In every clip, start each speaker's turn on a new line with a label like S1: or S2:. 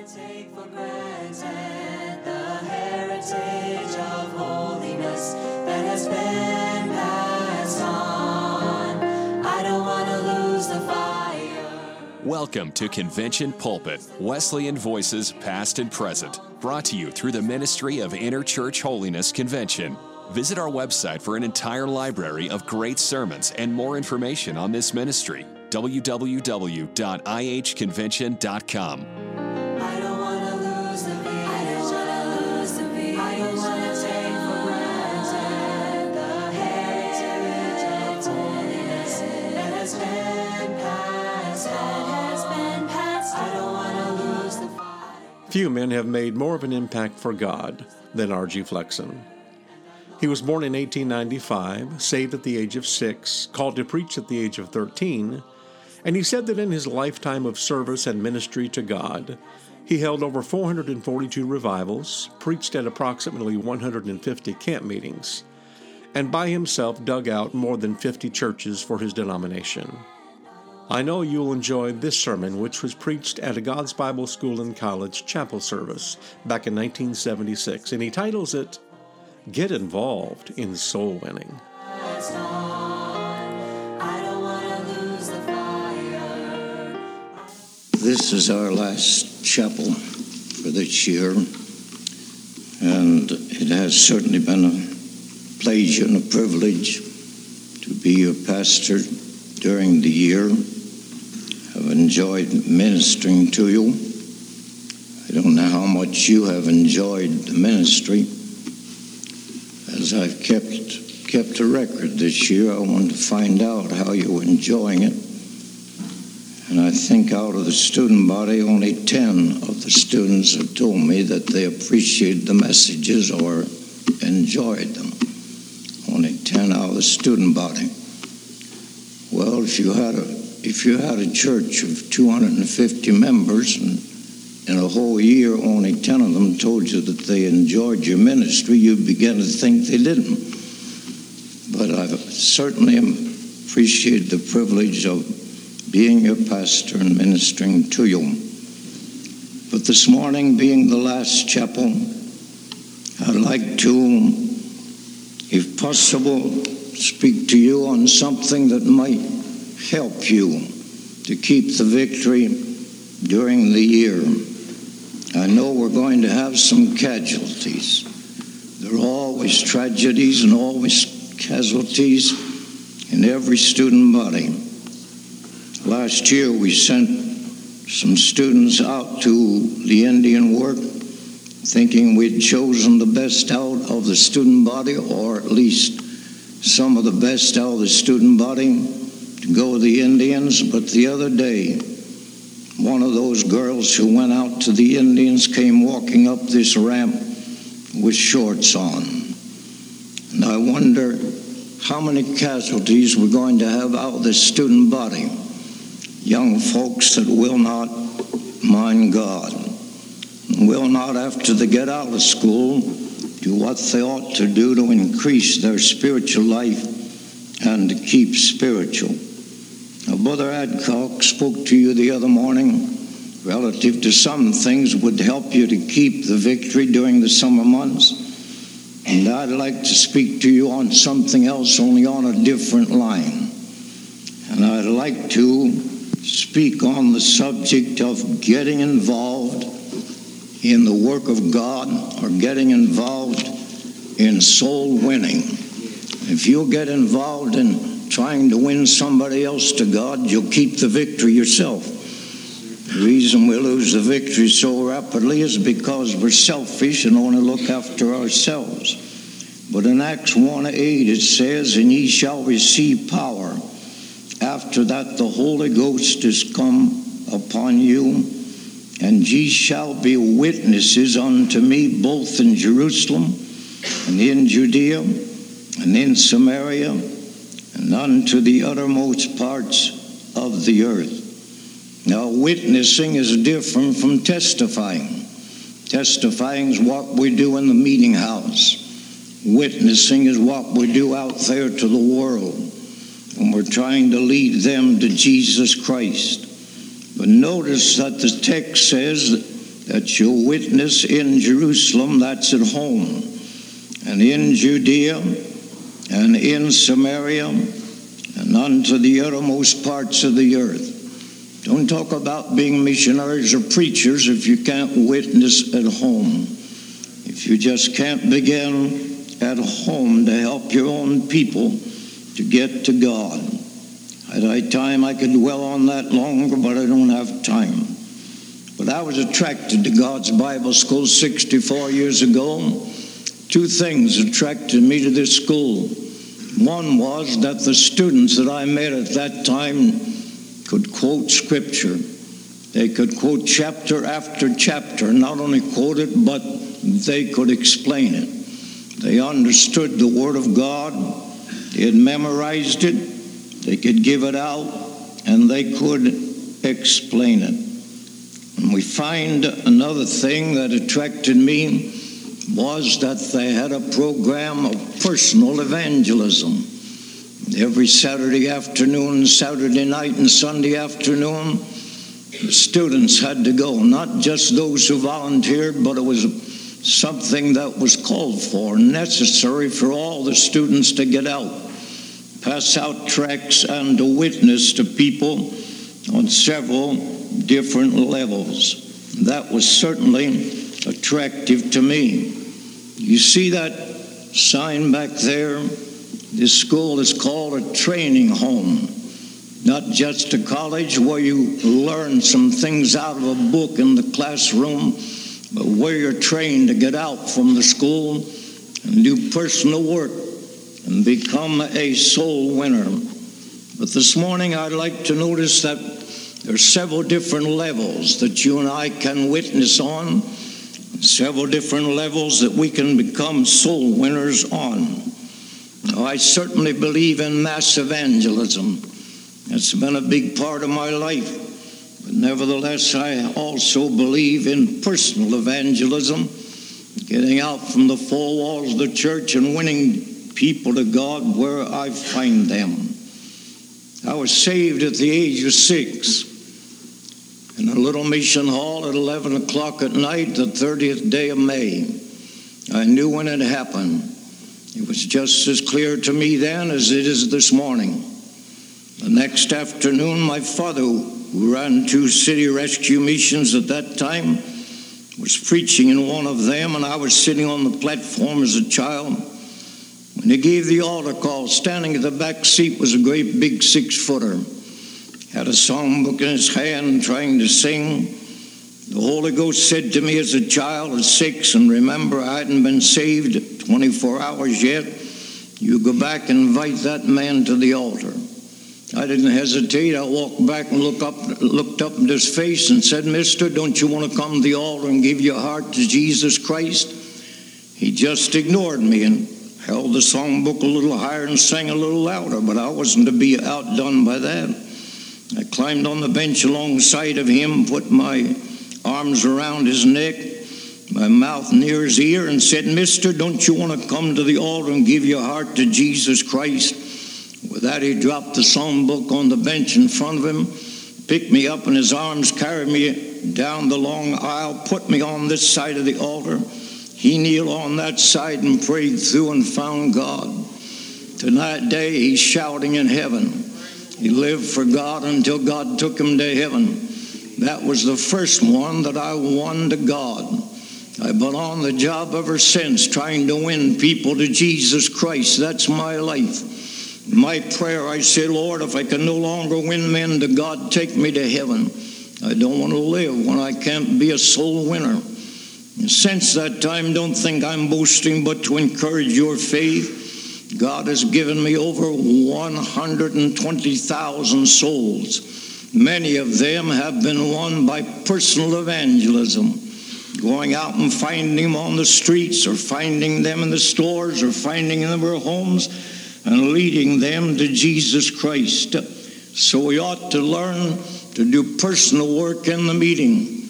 S1: take for granted.
S2: Welcome to Convention Pulpit, Wesleyan Voices Past and Present, brought to you through the Ministry of Interchurch Holiness Convention. Visit our website for an entire library of great sermons and more information on this ministry www.ihconvention.com.
S3: Few men have made more of an impact for God than R.G. Flexon. He was born in 1895, saved at the age of six, called to preach at the age of 13, and he said that in his lifetime of service and ministry to God, he held over 442 revivals, preached at approximately 150 camp meetings, and by himself dug out more than 50 churches for his denomination. I know you'll enjoy this sermon, which was preached at a God's Bible School and College chapel service back in 1976, and he titles it Get Involved in Soul Winning.
S4: This is our last chapel for this year, and it has certainly been a pleasure and a privilege to be your pastor during the year. I've enjoyed ministering to you. I don't know how much you have enjoyed the ministry. As I've kept kept a record this year, I want to find out how you're enjoying it. And I think out of the student body, only 10 of the students have told me that they appreciate the messages or enjoyed them. Only 10 out of the student body. Well, if you had a if you had a church of 250 members and in a whole year only 10 of them told you that they enjoyed your ministry, you'd begin to think they didn't. But I certainly appreciate the privilege of being your pastor and ministering to you. But this morning, being the last chapel, I'd like to, if possible, speak to you on something that might help you to keep the victory during the year. I know we're going to have some casualties. There are always tragedies and always casualties in every student body. Last year, we sent some students out to the Indian work thinking we'd chosen the best out of the student body, or at least some of the best out of the student body to go with the Indians. But the other day, one of those girls who went out to the Indians came walking up this ramp with shorts on. And I wonder how many casualties we're going to have out of this student body. Young folks that will not mind God, will not, after they get out of school, do what they ought to do to increase their spiritual life and to keep spiritual. Now, Brother Adcock spoke to you the other morning relative to some things would help you to keep the victory during the summer months. And I'd like to speak to you on something else, only on a different line. And I'd like to speak on the subject of getting involved in the work of God or getting involved in soul winning. If you'll get involved in trying to win somebody else to God, you'll keep the victory yourself. The reason we lose the victory so rapidly is because we're selfish and to look after ourselves. But in Acts 1 8, it says, And ye shall receive power. After that, the Holy Ghost is come upon you, and ye shall be witnesses unto me both in Jerusalem and in Judea and in Samaria and unto the uttermost parts of the earth. Now, witnessing is different from testifying. Testifying is what we do in the meeting house. Witnessing is what we do out there to the world when we're trying to lead them to Jesus Christ. But notice that the text says that you'll witness in Jerusalem, that's at home, and in Judea, and in Samaria, and unto the uttermost parts of the earth. Don't talk about being missionaries or preachers if you can't witness at home. If you just can't begin at home to help your own people to get to God. Had I time, I could dwell on that longer, but I don't have time. But I was attracted to God's Bible School 64 years ago. Two things attracted me to this school. One was that the students that I met at that time could quote Scripture. They could quote chapter after chapter, not only quote it, but they could explain it. They understood the Word of God, they had memorized it, they could give it out, and they could explain it. And we find another thing that attracted me was that they had a program of personal evangelism. Every Saturday afternoon, Saturday night, and Sunday afternoon, students had to go, not just those who volunteered, but it was something that was called for, necessary for all the students to get out, pass out tracts, and witness to people on several different levels. That was certainly attractive to me. You see that sign back there? This school is called a training home, not just a college where you learn some things out of a book in the classroom but where you're trained to get out from the school and do personal work and become a soul winner. But this morning I'd like to notice that there's several different levels that you and I can witness on, several different levels that we can become soul winners on. Now, I certainly believe in mass evangelism. It's been a big part of my life. But nevertheless, I also believe in personal evangelism, getting out from the four walls of the church and winning people to God where I find them. I was saved at the age of six in a little mission hall at 11 o'clock at night, the 30th day of May. I knew when it happened. It was just as clear to me then as it is this morning. The next afternoon, my father who ran two city rescue missions at that time, was preaching in one of them, and I was sitting on the platform as a child. When he gave the altar call, standing at the back seat was a great big six footer. Had a songbook in his hand, trying to sing. The Holy Ghost said to me as a child at six, and remember, I hadn't been saved 24 hours yet. You go back and invite that man to the altar. I didn't hesitate. I walked back and looked up, looked up in his face and said, Mister, don't you want to come to the altar and give your heart to Jesus Christ? He just ignored me and held the songbook a little higher and sang a little louder, but I wasn't to be outdone by that. I climbed on the bench alongside of him, put my arms around his neck, my mouth near his ear, and said, Mister, don't you want to come to the altar and give your heart to Jesus Christ? With that, he dropped the psalm book on the bench in front of him, picked me up in his arms, carried me down the long aisle, put me on this side of the altar. He kneeled on that side and prayed through and found God. Tonight day, he's shouting in heaven. He lived for God until God took him to heaven. That was the first one that I won to God. I've been on the job ever since, trying to win people to Jesus Christ. That's my life my prayer, I say, Lord, if I can no longer win men to God, take me to heaven. I don't want to live when I can't be a soul winner. Since that time, don't think I'm boasting, but to encourage your faith, God has given me over 120,000 souls. Many of them have been won by personal evangelism, going out and finding them on the streets, or finding them in the stores, or finding them in their homes and leading them to Jesus Christ. So we ought to learn to do personal work in the meeting.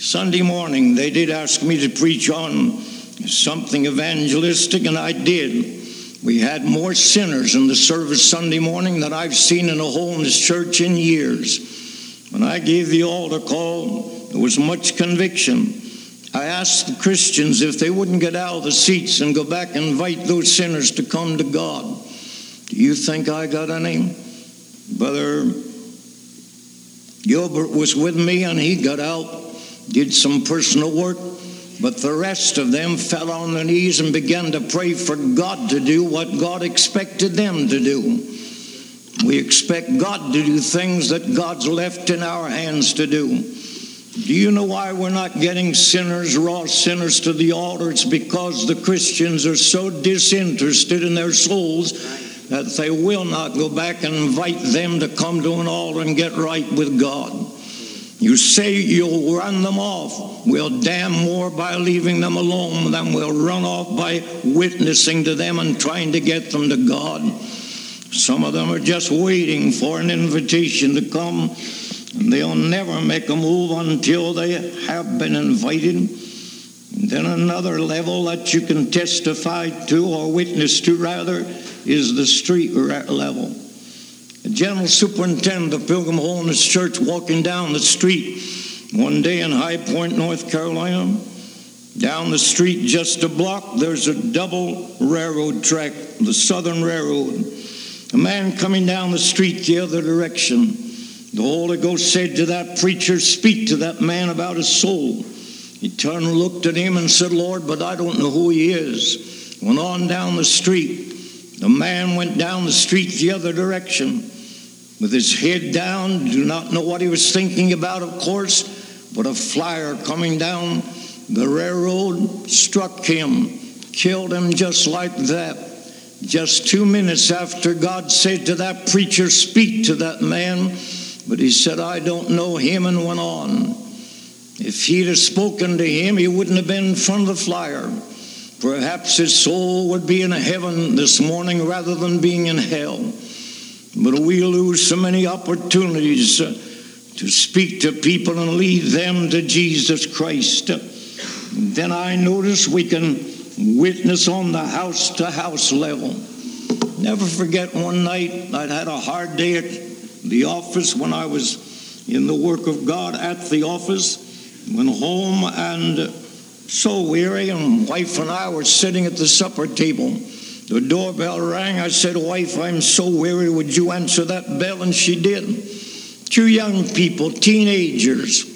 S4: Sunday morning, they did ask me to preach on something evangelistic, and I did. We had more sinners in the service Sunday morning than I've seen in a holiness church in years. When I gave the altar call, there was much conviction. I asked the Christians if they wouldn't get out of the seats and go back and invite those sinners to come to God. Do you think I got any? Brother Gilbert was with me and he got out, did some personal work, but the rest of them fell on their knees and began to pray for God to do what God expected them to do. We expect God to do things that God's left in our hands to do. Do you know why we're not getting sinners, raw sinners, to the altar? It's because the Christians are so disinterested in their souls that they will not go back and invite them to come to an altar and get right with God. You say you'll run them off. We'll damn more by leaving them alone than we'll run off by witnessing to them and trying to get them to God. Some of them are just waiting for an invitation to come and they'll never make a move until they have been invited. Then another level that you can testify to or witness to, rather, is the street level. The general superintendent of Pilgrim Holiness Church walking down the street one day in High Point, North Carolina. Down the street, just a block, there's a double railroad track, the Southern Railroad. A man coming down the street the other direction the Holy Ghost said to that preacher, Speak to that man about his soul. He turned and looked at him and said, Lord, but I don't know who he is. Went on down the street. The man went down the street the other direction with his head down. Do not know what he was thinking about, of course, but a flyer coming down the railroad struck him, killed him just like that. Just two minutes after God said to that preacher, Speak to that man but he said, I don't know him, and went on. If he'd have spoken to him, he wouldn't have been in front of the flyer. Perhaps his soul would be in heaven this morning rather than being in hell. But we lose so many opportunities uh, to speak to people and lead them to Jesus Christ. Then I notice we can witness on the house to house level. Never forget one night I'd had a hard day at the office when I was in the work of God at the office. Went home and so weary, and wife and I were sitting at the supper table. The doorbell rang. I said, Wife, I'm so weary. Would you answer that bell? And she did. Two young people, teenagers.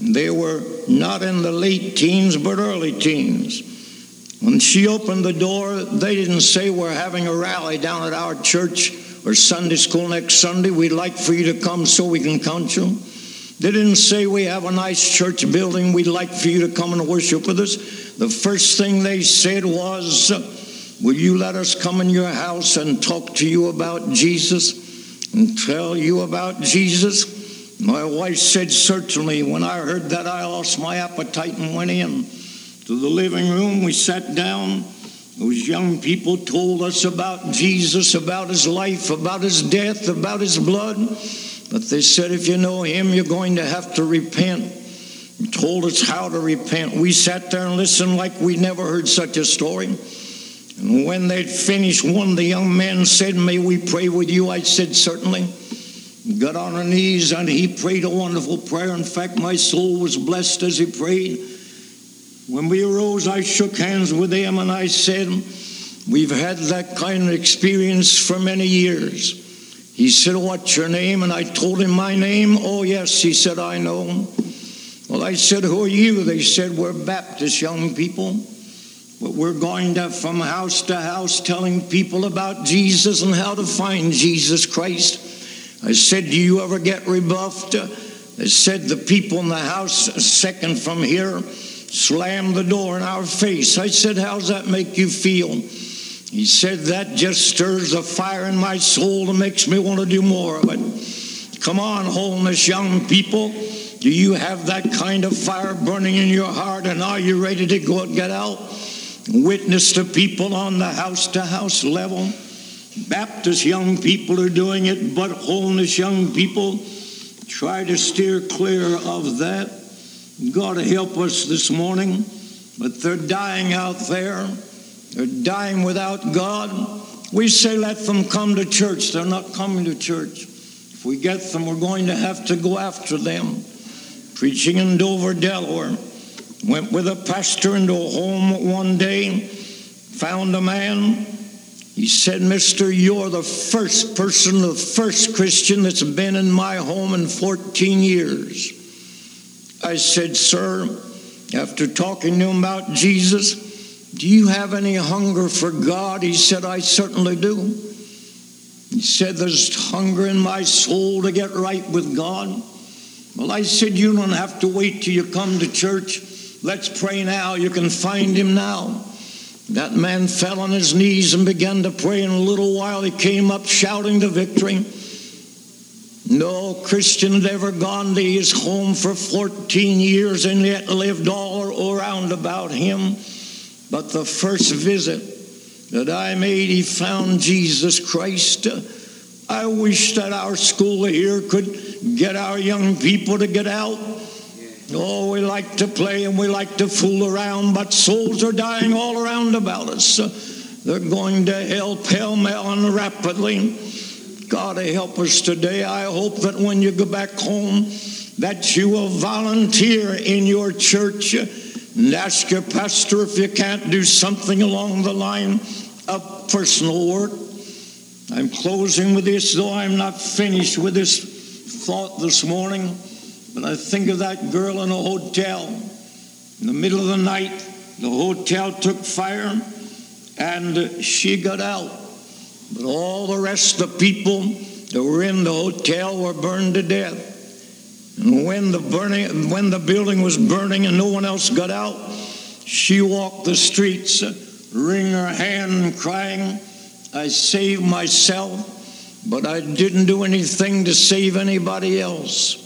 S4: They were not in the late teens, but early teens. When she opened the door, they didn't say, We're having a rally down at our church or Sunday school next Sunday. We'd like for you to come so we can count you. They didn't say we have a nice church building. We'd like for you to come and worship with us. The first thing they said was, Will you let us come in your house and talk to you about Jesus and tell you about Jesus? My wife said, Certainly. When I heard that, I lost my appetite and went in to the living room. We sat down. Those young people told us about Jesus, about his life, about his death, about his blood. But they said, if you know him, you're going to have to repent. And told us how to repent. We sat there and listened like we never heard such a story. And when they'd finished, one of the young men said, May we pray with you? I said, Certainly. Got on our knees and he prayed a wonderful prayer. In fact, my soul was blessed as he prayed. When we arose, I shook hands with him and I said, We've had that kind of experience for many years. He said, What's your name? And I told him my name. Oh, yes. He said, I know. Well, I said, Who are you? They said, We're Baptist young people. But we're going to, from house to house telling people about Jesus and how to find Jesus Christ. I said, Do you ever get rebuffed? They said, The people in the house, a second from here, slammed the door in our face. I said, How's that make you feel? He said, That just stirs a fire in my soul that makes me want to do more of it. Come on, holiness, young people. Do you have that kind of fire burning in your heart? And are you ready to go and get out? Witness to people on the house to house level. Baptist young people are doing it, but holiness young people try to steer clear of that. God help us this morning, but they're dying out there. They're dying without God. We say, let them come to church. They're not coming to church. If we get them, we're going to have to go after them. Preaching in Dover, Delaware. Went with a pastor into a home one day, found a man. He said, Mister, you're the first person, the first Christian that's been in my home in 14 years. I said, Sir, after talking to him about Jesus, do you have any hunger for God? He said, I certainly do. He said, There's hunger in my soul to get right with God. Well, I said, You don't have to wait till you come to church. Let's pray now. You can find him now. That man fell on his knees and began to pray. In a little while, he came up shouting the victory. No Christian had ever gone to his home for 14 years and yet lived all around about him. But the first visit that I made, he found Jesus Christ. I wish that our school here could get our young people to get out. Oh, we like to play and we like to fool around, but souls are dying all around about us. They're going to hell pell mell and rapidly. God help us today. I hope that when you go back home, that you will volunteer in your church and ask your pastor if you can't do something along the line of personal work. I'm closing with this, though I'm not finished with this thought this morning. But I think of that girl in a hotel. In the middle of the night, the hotel took fire and she got out. But all the rest of the people that were in the hotel were burned to death. And when the burning, when the building was burning and no one else got out, she walked the streets, wringing her hand, crying, "I saved myself, but I didn't do anything to save anybody else.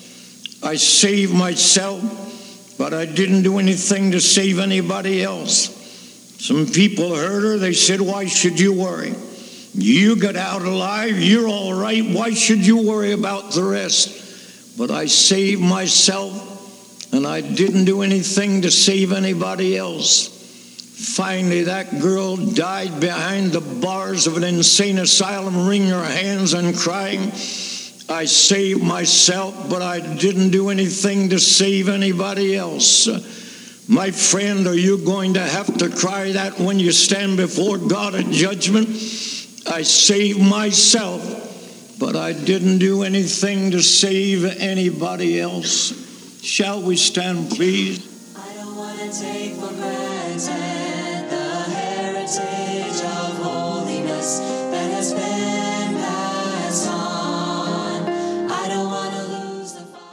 S4: I saved myself, but I didn't do anything to save anybody else." Some people heard her. They said, "Why should you worry?" You got out alive, you're all right. Why should you worry about the rest? But I saved myself, and I didn't do anything to save anybody else. Finally, that girl died behind the bars of an insane asylum, wringing her hands and crying. I saved myself, but I didn't do anything to save anybody else. My friend, are you going to have to cry that when you stand before God at judgment? I saved myself, but I didn't do anything to save anybody else. Shall we stand, please?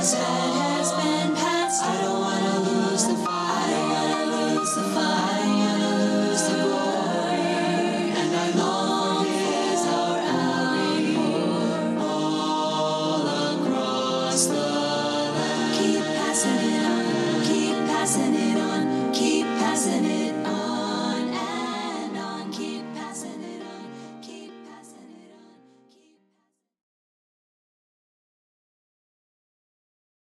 S1: Past